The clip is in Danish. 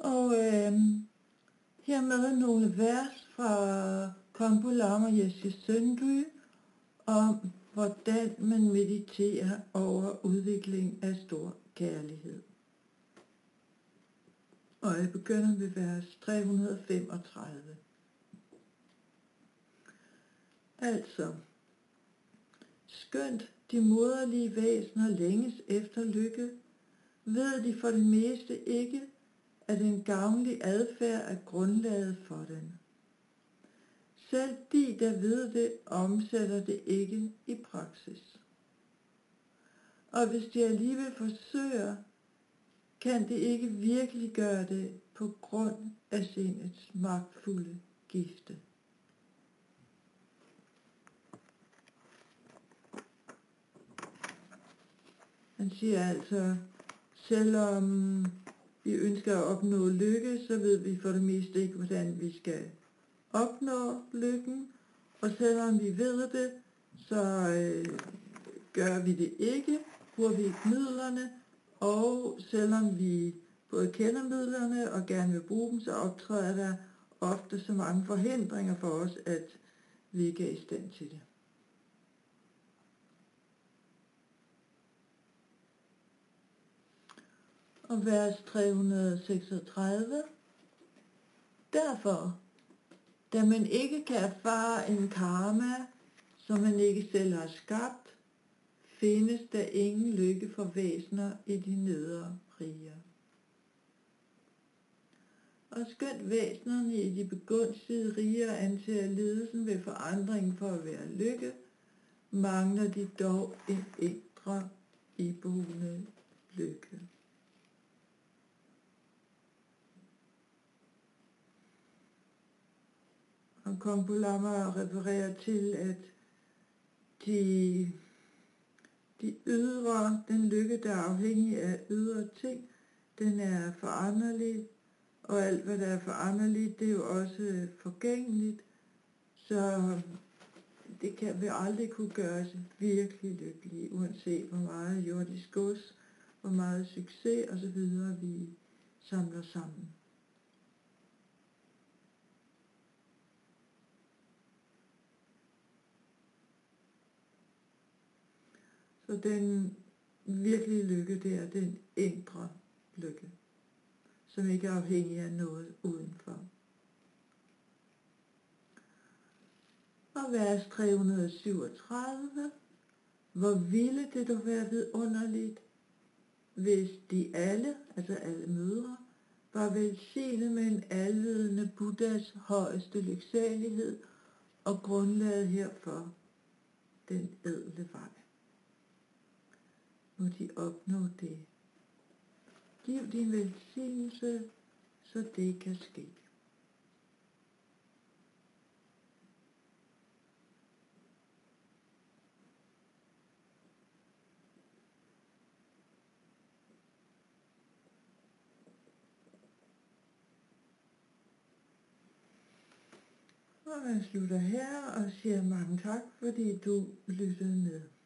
Og øh, hermed nogle vers fra Kombo Lama Jesse Søndry om, hvordan man mediterer over udvikling af stor kærlighed. Og jeg begynder med vers 335. Altså, skønt de moderlige væsener længes efter lykke, ved de for det meste ikke, at en gavnlig adfærd er grundlaget for den. Selv de, der ved det, omsætter det ikke i praksis. Og hvis de alligevel forsøger, kan de ikke virkelig gøre det på grund af sindets magtfulde gifte. Han siger altså, selvom vi ønsker at opnå lykke, så ved vi for det meste ikke, hvordan vi skal opnå lykken. Og selvom vi ved det, så øh, gør vi det ikke, bruger vi ikke midlerne, og selvom vi både kender midlerne og gerne vil bruge dem, så optræder der ofte så mange forhindringer for os, at vi ikke er i stand til det. Og vers 336. Derfor, da man ikke kan erfare en karma, som man ikke selv har skabt, findes der ingen lykke for væsener i de nedre riger. Og skønt væsenerne i de begunstigede riger anser lidelsen ved forandring for at være lykke, mangler de dog en indre iboende lykke. Og refererer til, at de de ydre, den lykke, der er afhængig af ydre ting, den er foranderlig, og alt, hvad der er foranderligt, det er jo også forgængeligt. Så det kan vi aldrig kunne gøre os virkelig lykkelige, uanset hvor meget jordisk gods, hvor meget succes osv. vi samler sammen. Så den virkelige lykke, det er den indre lykke, som ikke er afhængig af noget udenfor. Og vers 337. Hvor ville det dog være vidunderligt, hvis de alle, altså alle mødre, var velsignet med en alvidende Buddhas højeste lyksalighed og grundlaget herfor den edle vej må de opnå det. Giv din velsignelse, så det kan ske. Og man slutter her og siger mange tak, fordi du lyttede med.